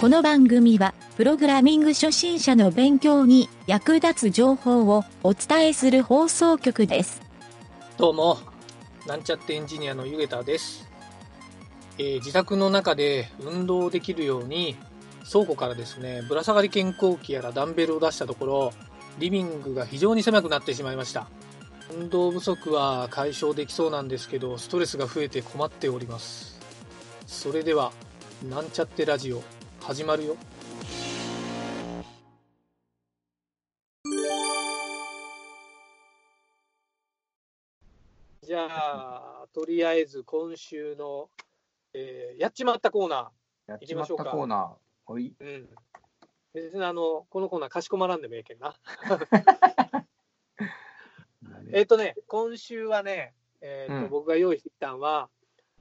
この番組は、プログラミング初心者の勉強に役立つ情報をお伝えする放送局です。どうも、なんちゃってエンジニアのゆげたです。えー自宅の中で運動できるように、倉庫からですね、ぶら下がり健康器やらダンベルを出したところ、リビングが非常に狭くなってしまいました。運動不足は解消できそうなんですけど、ストレスが増えて困っております。それでは、なんちゃってラジオ、始まるよ。じゃあ、とりあえず今週の、えーやっちまったコーナやっちまったコーナー。はい。ー。うん。別にあの、このコーナーかしこまらんでもええけんな。えっ、とね、今週はね、えーとうん僕が用意してきたのは、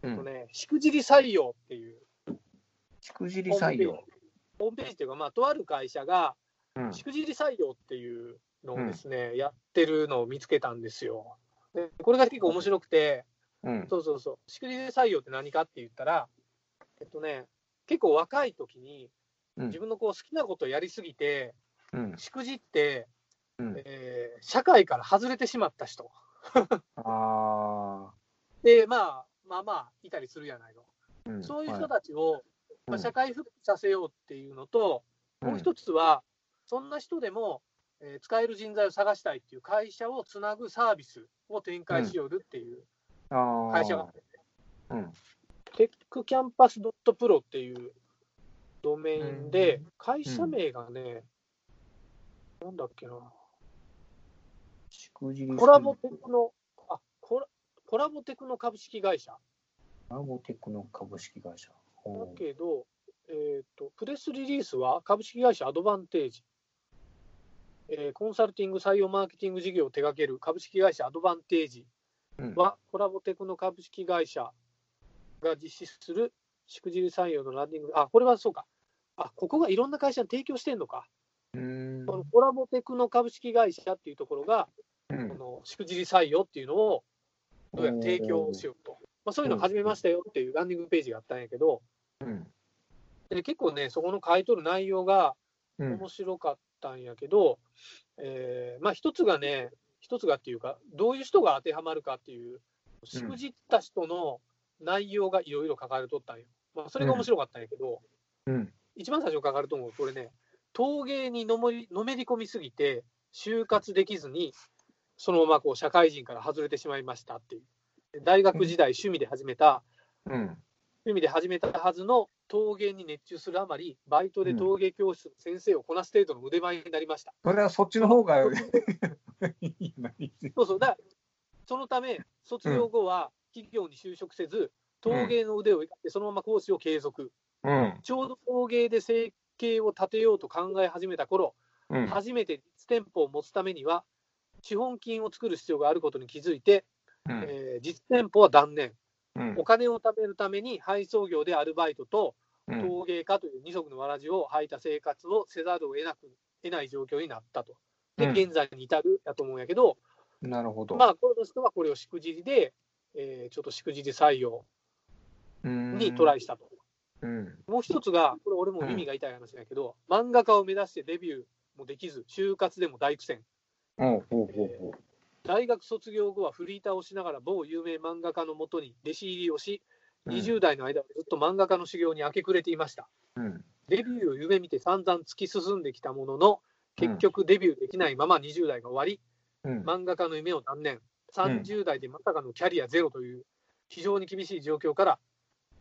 うん。とね、しくじり採用っていうしくじり採用。ホームページっていうか、まあ、とある会社が、うん。しくじり採用っていうのをですね、やってるのを見つけたんですよ。でこれが結構面白くて、うん。そうそうそう、しくじり採用って何かって言ったら、えっとね、結構若い時に、うん自分のこう好きなことをやりすぎて、うん。しくじって、うん。えー社会から外れてしまった人。あで、まあ、まあまあ、いたりするじゃないの。そういう人たちを、まあ、社会復帰させようっていうのと、もう一つは、そんな人でも、えー使える人材を探したいっていう会社をつなぐサービスを展開しよるっていう会社があって、うん。テックキャンパスドットプロっていうドメインで、会社名がね、なんだっけな、コラボテクノ、あコラコラボテクノ株式会社。コラボテクノ株式会社。だけど、えーと、プレスリリースは株式会社アドバンテージ、えーコンサルティング採用マーケティング事業を手掛ける株式会社アドバンテージうん。は、コラボテクノ株式会社が実施するしくじり採用のランディング、あ、これはそうか。あ、ここがいろんな会社に提供してんのか。うーん。このコラボテクノ株式会社っていうところが、うんこのしくじり採用っていうのをどうやら提供しようと。まあ、そういうのを始めましたよっていうランディングページがあったんやけど、うん。で結構ね、そこの買い取る内容がうん。面白かったんやけど、えーまあ一つがね、一つがっていうか、どういう人が当てはまるかっていう、しくじった人の内容がいろいろ書かれとったんよ。まあ、それが面白かったんやけど、うん。一番最初に書かれと思うこれね、陶芸にのめり込みすぎて、就活できずに、そのままこう社会人から外れてしまいましたっていう。で大学時代、趣味で始めた、うん。趣味で始めたはずの陶芸に熱中するあまり、バイトで陶芸教室の先生をこなす程度の腕前になりました。それはそっちの方がいいな。そうそう、だそのため、卒業後は企業に就職せず、陶芸の腕を生かして、そのまま講師を継続。うん。ちょうど陶芸で生計を立てようと考え始めた頃、うん。初めて実店舗を持つためには、資本金を作る必要があることに気づいて、うん。えー実店舗は断念。うんお金を貯めるために配送業でアルバイトとうん。陶芸家という二足のわらじを履いた生活をせざるを得なく得ない状況になったと。で、うん現在に至るやと思うんやけど、なるほど。まあ、この人はこれをしくじりで、えーちょっとしくじり採用にトライしたと。うん。もう一つが、これ俺も耳が痛い話だけど、漫画家を目指してデビューもできず、就活でも大苦戦。おうほうほうほ大学卒業後はフリーターをしながら某有名漫画家のもとに弟子入りをし、う。20代の間はずっと漫画家の修行に明け暮れていました。うん。デビューを夢見て散々突き進んできたものの、結局デビューできないまま20代が終わり、うん。漫画家の夢を断念、30代でまさかのキャリアゼロという非常に厳しい状況から、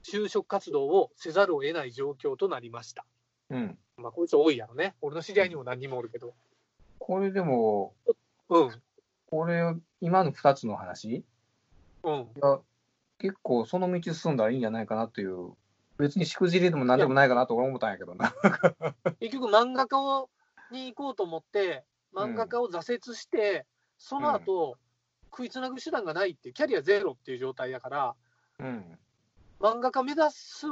就職活動をせざるを得ない状況となりました。うん。まあ、こいつ多いやろね。俺の知り合いにも何人もおるけど。これでも、うん、これ、今の2つの話？うん。いや、結構その道進んだらいいんじゃないかなという、別にしくじりでもなんでもないかなと俺思ったんやけどな。結局漫画家をに行こうと思って、漫画家を挫折して、その後、食いつなぐ手段がないっていう、キャリアゼロっていう状態やから、うん。漫画家目指す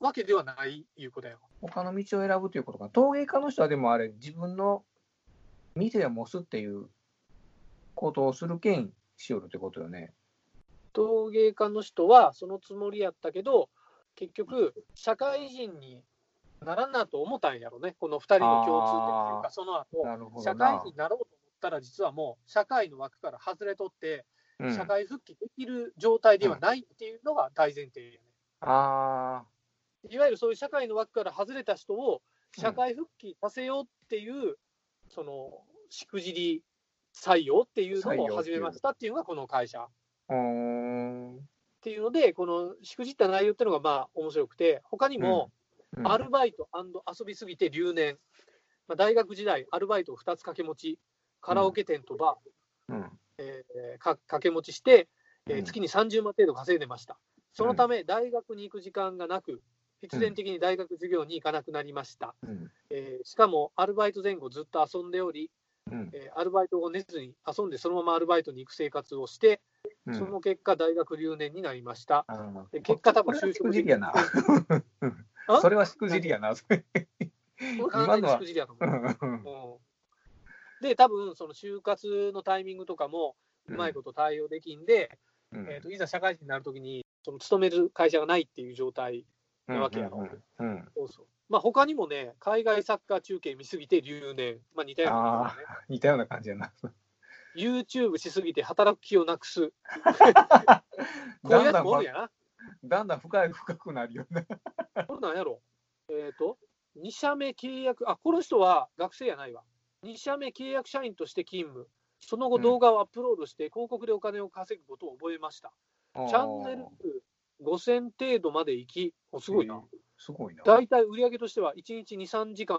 わけではないいうことやよ。他の道を選ぶということか。陶芸家の人はでもあれ、自分の店を持つっていうことをするけんしよるってことよね。陶芸家の人はそのつもりやったけど、結局、社会人にならんなと思ったんやろね、この2人の共通点っていうか、その後社な会人になろうと思ったら、実はもう社会の枠から外れとって、うん社会復帰できる状態ではないっていうのが大前提やね。あいわゆるそういう社会の枠から外れた人を社会復帰させようっていう、そのしくじり採用っていうのを始めましたっていうのがこの会社。っていうので、このしくじった内容っていうのがまあ面白くて、他にも、うん。アルバイト遊びすぎて留年、まあ、大学時代、アルバイトを2つ掛け持ち、カラオケ店とバー、うん。えーか掛け持ちして、えーうん。月に30万程度稼いでました。そのため、大学に行く時間がなく、必然的に大学授業に行かなくなりました。うん。えーしかも、アルバイト前後ずっと遊んでおり、うん。えーアルバイトを寝ずに遊んで、そのままアルバイトに行く生活をして、うん。その結果、大学留年になりました。あー。で結果多分就職くじりやな。あ それはしくじりやな。それこれ完全にしくじりやと思う。うん。うん。で、多分その就活のタイミングとかもうまいこと対応できんで、うん。えー、といざ社会人になるときに、その勤める会社がないっていう状態なわけやろ。うんうん。そうそうまあ他にもね、海外サッカー中継見すぎて留年、まあ、似たようなものだね。似たような感じやな。YouTube しすぎて働く気をなくす。こういうやつもおるんやな。だんだん深い深くなるよね。これなんやろ？えっ、と、2社目契約、あ、この人は学生やないわ。2社目契約社員として勤務。その後うん動画をアップロードして広告でお金を稼ぐことを覚えました。チャンネル数5000程度まで行き、おすごいな。すごいな。大体売上としては1日2、3時間、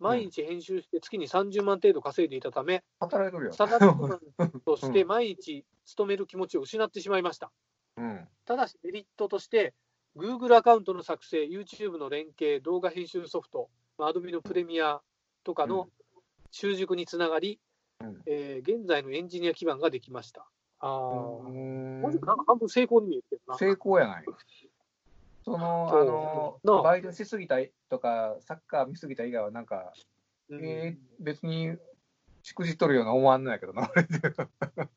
毎日編集して月に30万程度稼いでいたため、働いてるよ。サラリーマンとして 毎日勤める気持ちを失ってしまいました。うん。ただしメリットとして、Google アカウントの作成、YouTube の連携、動画編集ソフト、Adobe のプレミアとかの習熟につながり、うんえー現在のエンジニア基盤ができました。ああ、うんもうなんか半分成功に見えてるな。成功やない。その、あのバイトしすぎたとか、サッカー見すぎた以外は、なんか、うんえー別に、しくじっとるような思わんのやけどな、俺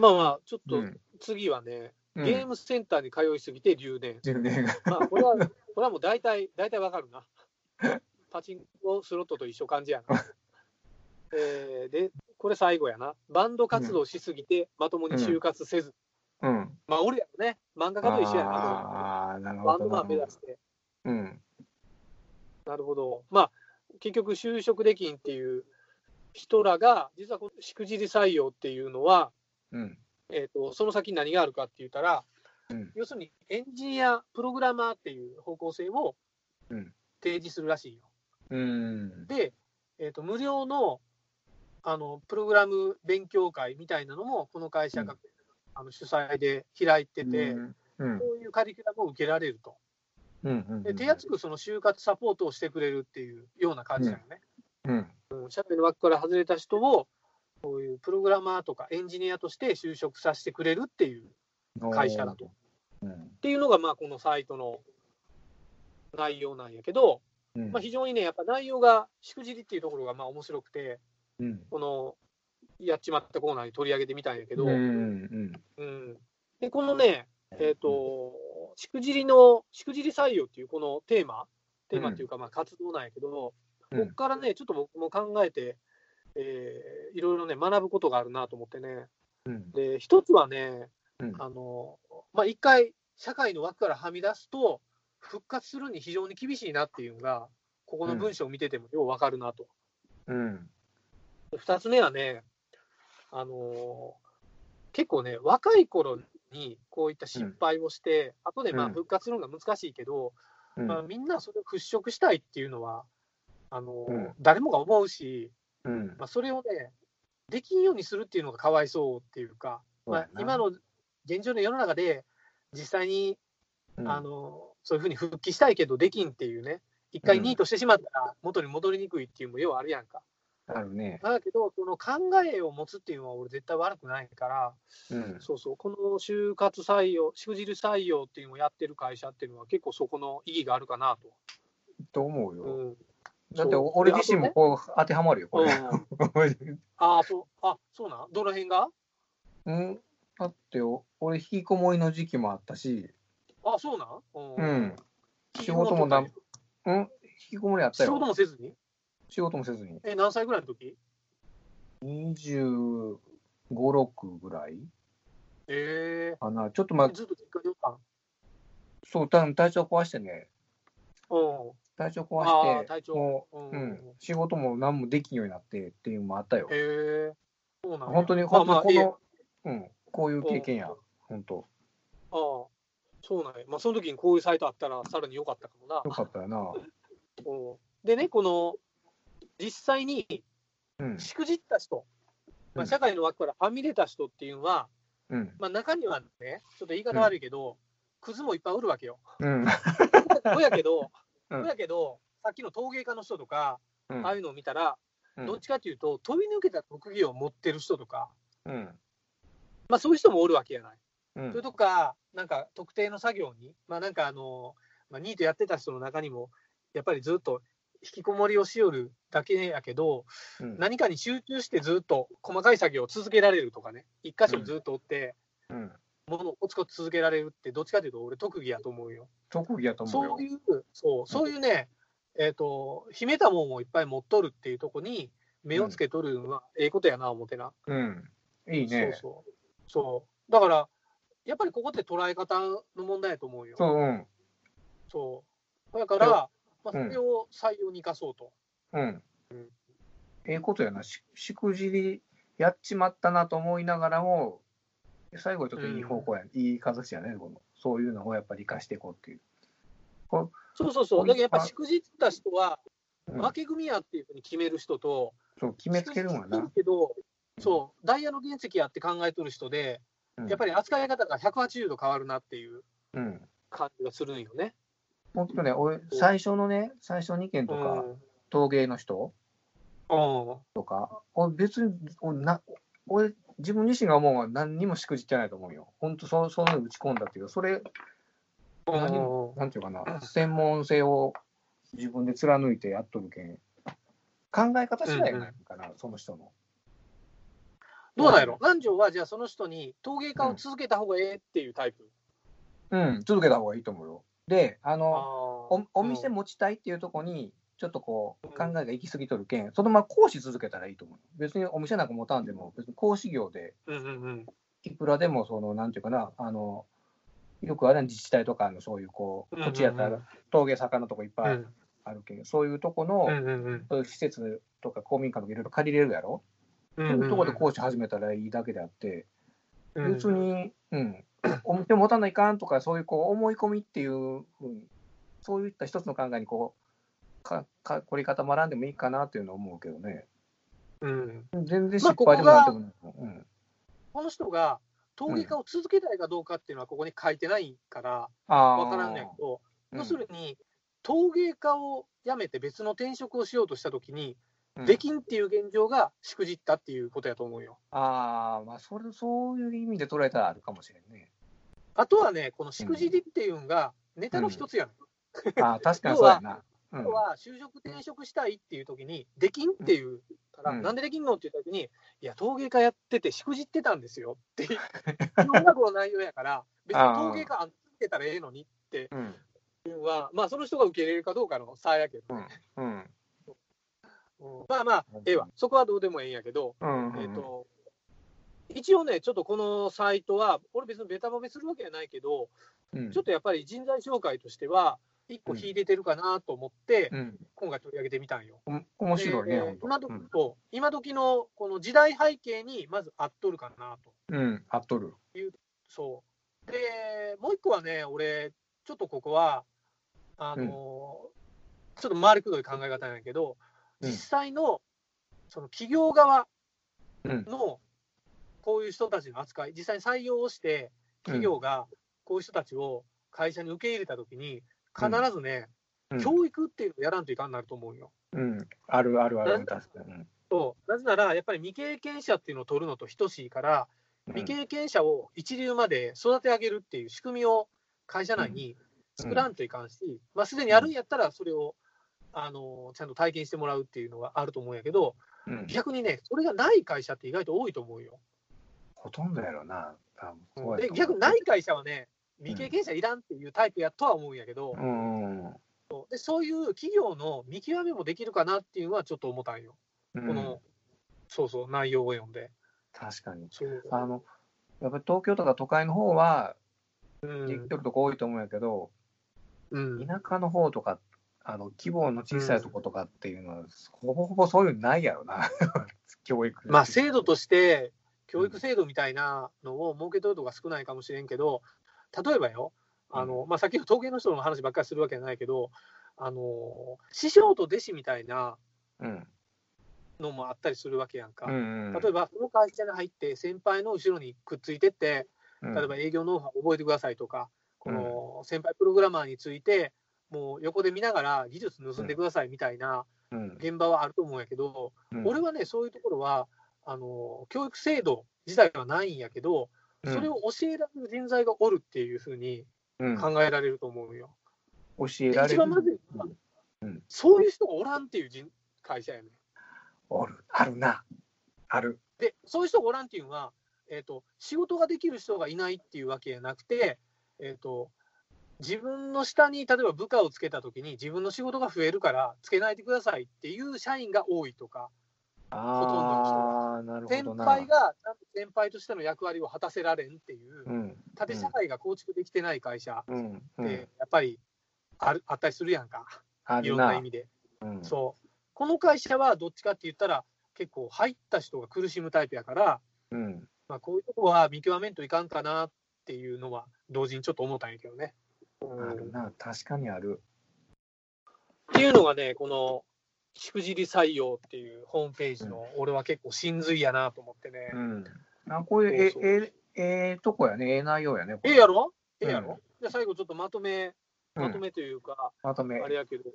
まあまあ、ちょっとうん次はね、うんゲームセンターに通いすぎて留年。10年が。まあ、これは、これはもう大体、大体わかるな。パチンコスロットと一緒感じやな。えーで、これ最後やな。バンド活動しすぎて、まともに就活せず。うん。まあ、俺やろね。漫画家と一緒やな。ああ、なるほどなバンドマン目。指して。うん。なるほど。まあ、結局、就職できんっていう人らが、実はこのしくじり採用っていうのは、うん。えー、とその先に何があるかって言ったら、うん要するにエンジニア、プログラマーっていう方向性をうん提示するらしいよ。うん。で、えー、と無料のあのプログラム勉強会みたいなのも、この会社が、うあの主催で開いてて、うん。うんそういうカリキュラムを受けられると。うん。で手厚くその就活サポートをしてくれるっていうような感じなのね。うん。うん社会の枠から外れた人を、こういうプログラマーとかエンジニアとして就職させてくれるっていう会社だと。うん。っていうのが、まあ、このサイトの内容なんやけど、うん。まあ、非常にね、やっぱ内容がしくじりっていうところがまあ面白くて、うん。このやっちまったコーナーに取り上げてみたんやけど、ううんん。でこのね、えっ、と、しくじりの、しくじり採用っていうこのテーマ、テーマっていうか、まあ活動なんやけど、うんここからね、ちょっと僕も考えて、えーいろいろね、学ぶことがあるなと思ってね。うん。で、一つはね、うんあの、まあ、一回社会の枠からはみ出すと、復活するに非常に厳しいなっていうのが、ここの文章を見ててもようわかるなと。うん。で二つ目はね、あの結構ね、若い頃にこういった失敗をして、後でまあうん復活するのが難しいけど、うん。まあ、みんなそれを払拭したいっていうのは、あのうん誰もが思うし、うん。まあ、それをね、できんようにするっていうのがかわいそうっていうか、まあ、今の現状の世の中で、実際に、うん、あのそういうふうに復帰したいけどできんっていうね、一回ニートしてしまったら元に戻りにくいっていうのもようあるやんか。あるね。だけど、その考えを持つっていうのは俺絶対悪くないから、うん。そうそう、この就活採用、しくじる採用っていうのをやってる会社っていうのは結構そこの意義があるかなと思うと。よ。うん。だって俺自身もこう当てはまるよ、これ。うん ああ、そう、あ、そうなん？どの辺が？うん。だって俺、引きこもりの時期もあったし、あそうなん？ううん。仕事もなうん、引きこもりあった仕事よ。もせずに？仕事もせずに。え、何歳ぐらいの時？25、6ぐらいえかな。ちょっとまあー、、ずっと実家におそう、た体調壊してね。うん。体調壊あして、ー体調もうんう、うん、仕事も何もできんようになってっていうのもあったよ。へえそうなんや本当に、本当にこの、うん、こういう経験や。本当。ああ、そうなんや。まあ、その時にこういうサイトあったら、さらに良かったかもな。よかったよな。うんでね、この、実際にうん。しくじった人、まあ、うん社会の枠からはみ出た人っていうのは、うん。まあ、中にはね、ちょっと言い方悪いけど、クズもいっぱいおるわけよ。うん。そうやけど、うんそうやけど、さっきの陶芸家の人とか、うんああいうのを見たら、うんどっちかっていうと、飛び抜けた特技を持ってる人とか、うん。まあ、そういう人もおるわけやない。うんそれとか、なんか特定の作業に、まあなんかあの、まあ、ニートやってた人の中にも、やっぱりずっと引きこもりをしよるだけやけど、うん何かに集中してずっと細かい作業を続けられるとかね、一箇所にずっとおって、うん。ものをコツコツ続けられるって、どっちかというと、俺、特技やと思うよ。特技やと思うよ。そういう、そう、そういうね、えっ、と、秘めたもんをいっぱい持っとるっていうとこに、目をつけとるのは、ええことやな、思ってな。うん。いいね。そうそう。そう。だから、やっぱりここって捉え方の問題やと思うよ。そう、うん。そう。だから、まあ、そうんれを採用に生かそうと。うんうん。ええことやな。ししくじりやっちまったなと思いながらも、最後はちょっといい方向や、いい形やね、この。そういうのをやっぱり生かしていこうっていう。そうそうそう。だけどやっぱしくじった人は、うん負け組やっていうふうに決める人と、そう、決めつけるんはなけど、そう、ダイヤの原石やって考えとる人で、うんやっぱり扱い方が180度変わるなっていううん。感じがするんよね。本当ね、俺、最初のね、最初2件とか、うん。陶芸の人？うんとか、俺別に、俺な俺自分自身が思うのは何にもしくじってないと思うよ。本当そう、そういうの打ち込んだっていうか、それ、何なんていうかな、専門性を自分で貫いてやっとるけん、考え方次第なんかな、その人の。どうなんやろ？南條はじゃあその人に陶芸家を続けた方がええっていうタイプ？うん、続けた方がいいと思うよ。で、ああの、おー。お店持ちたいっていうところに、ちょっとこう、考えが行き過ぎとるけん、そのまま講師続けたらいいと思う。別にお店なんか持たんでも、別に講師業で、うんうんうん。いくらでも、その、なんていうかな、あの、よくある自治体とかのそういう、こう、土地やったら、陶芸作家のとこいっぱいあるけん、そういうとこの、うんうんうん。そういう施設とか公民館とかいろいろ借りれるやろ、うんそういうところで講師始めたらいいだけであって、うん。別に、うん、お店持たないかんとか、そういうこう思い込みっていうふうに、そういった一つの考えにこうかか凝り固まらんでもいいかなっていうのは思うけどね。うん全然失敗でもないと思う。うん、この人が陶芸家を続けたいかどうかっていうのはここに書いてないからあわからんねんけど、うん要するに陶芸家を辞めて別の転職をしようとしたときに、できんっていう現状がしくじったっていうことやと思うよ。ああ、まあそれ、そういう意味で捉えたらあるかもしれんね。あとはね、このしくじりっていうのがネタの一つやねん。ああ、確かに そうやな。うん要は就職転職したいっていう時に、できんっていうから、うんなんでできんのって言った時に、いや、陶芸家やっててしくじってたんですよっていう、そんなこの内容やから、別に陶芸家あんつけたらええのにってうん。いうのは、まあ、その人が受け入れるかどうかの差やけどね。うん。うんまあまあ、ええわ、そこはどうでもええんやけど、うん。えっ、と、一応ね、ちょっとこのサイトは、俺別にベタ褒めするわけじゃないけど、うん、ちょっとやっぱり人材紹介としては、一個秀でてるかなと思って、うん。今回取り上げてみたんよ。お面白いね。今時と、今時のこの時代背景にまず合っとるかなと。うん、うん、合っとる。そう。で、もう一個はね、俺、ちょっとここは、あの、ちょっと回りくどい考え方なんやけど、うん実際の、その企業側うん。のこういう人たちの扱い、実際に採用をして、企業がこういう人たちを会社に受け入れたときに、必ずね、うん、教育っていうのをやらんといかんなると思うよ。うん。あるあるある、な確かに。うんそうなぜなら、やっぱり未経験者っていうのを取るのと等しいから、未経験者を一流まで育て上げるっていう仕組みを会社内に作らんといかんし、まあ、すでにあるんやったら、それをあのちゃんと体験してもらうっていうのがあると思うんやけど、うん。逆にね、それがない会社って意外と多いと思うよ。ほとんどやろな。多分逆にない会社はね、未経験者いらんっていうタイプやとは思うんやけど、うん。うん。そうでそういう企業の見極めもできるかなっていうのはちょっと思ったんよ。うんこの、そうそう、内容を読んで。確かに。そうあの、やっぱり東京とか都会の方は、うんできてるとこ多いと思うんやけど、うん、田舎の方とか、あの規模の小さいとことかっていうのは、ほぼほぼそういうのないやろな、教育。まあ、制度として、教育制度みたいなのを設けとるとこが少ないかもしれんけど、例えばよ、あのまあ、さっきの陶芸の人の話ばっかりするわけじゃないけど、あの師匠と弟子みたいなうん。のもあったりするわけやんか。うんうん、例えば、その会社に入って、先輩の後ろにくっついてって、うん、例えば営業ノウハウ覚えてくださいとか、この先輩プログラマーについて、もう横で見ながら技術盗んでくださいみたいなうん、現場はあると思うんやけど、うん。俺はね、そういうところは、あの教育制度自体はないんやけど、それを教えられる人材がおるっていうふうにうん、考えられると思うよ。教でえられる。一番まずいのはうんそういう人がおらんっていう人会社やねん。おる、あるな。ある。で、そういう人がおらんっていうのは、えーと、仕事ができる人がいないっていうわけじゃなくて、えーと、自分の下に例えば部下をつけたときに、自分の仕事が増えるから、つけないでくださいっていう社員が多いとか、ああ、なるほ先どな。輩がちゃんと先輩としての役割を果たせられんっていうう、ん、縦社会が構築できてない会社うん、っうんて、やっぱりあるあったりするやんか、いろんな意。味で。うん、そうこの会社はどっちかって言ったら、結構入った人が苦しむタイプやから、うん、まあ、こういうとこは見極めんといかんかなっていうのは、同時にちょっと思ったんやけどね。うんあるな。確かにある。っていうのがね、この、しくじり採用っていうホームページの、俺は結構真髄やなと思ってね。うん。あこういうええええとこやね。ええ内容やね。ええやろ？ええやうんろ、じゃあ最後ちょっとまとめ、まとめというか、まとめ。あれやけど、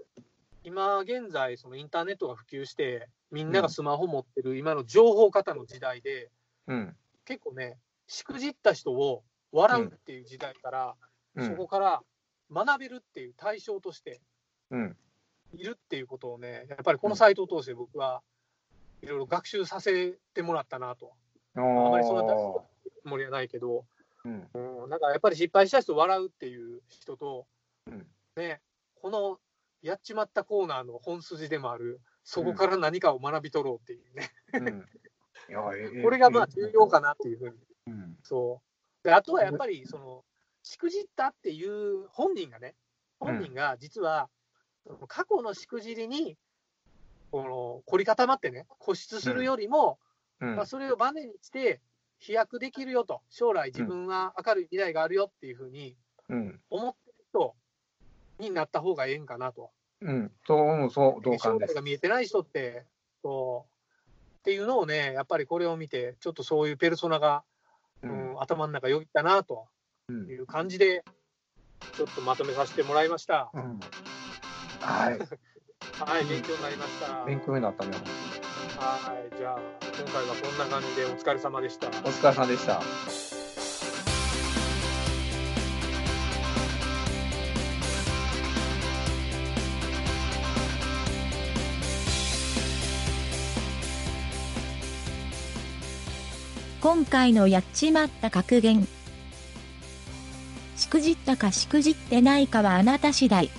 今現在、そのインターネットが普及して、みんながスマホ持ってる今の情報型の時代で、うん。結構ね、しくじった人を笑うっていう時代から、うんそこから学べるっていう対象としてうん。いるっていうことをね、やっぱりこのサイトを通して僕はいろいろ学習させてもらったなと。ああまりそんな大つもりはないけど、うん。うん、なんかやっぱり失敗した人を笑うっていう人と、うんね、このやっちまったコーナーの本筋でもある、そこから何かを学び取ろうっていうね、うん。これがまあ重要かなっていうふうに。うん。そうであとはやっぱり、その、しくじったっていう本人がね、本人が実は、過去のしくじりに、この凝り固まってね、固執するよりも、うんまあ、それをバネにして、飛躍できるよと、将来自分は明るい未来があるよっていうふうにうん。思ってる人になった方がええんかなと。うん。そうそう、同感です将来が。見えてない人って、そう、っていうのをね、やっぱりこれを見て、ちょっとそういうペルソナが、ううんん、頭の中よぎったなとうんいう感じで、ちょっとまとめさせてもらいました。うん。はい。はい、勉強になりました。勉強になったね。はい、じゃあ、今回はこんな感じでお疲れ様でした。お疲れさんでした。今回のやっちまった格言。しくじったかしくじってないかはあなた次第。